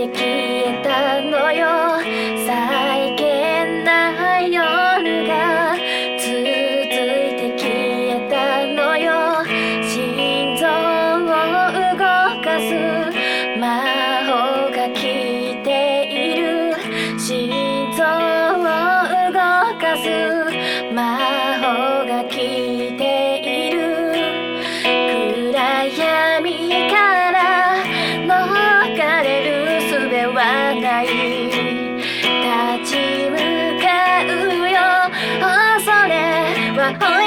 て消えたのよ。再現な夜が続いて消えたのよ。心臓を動かす。魔法が効いている。心臓を動かす。魔法が効いている立ち向かうよ恐れは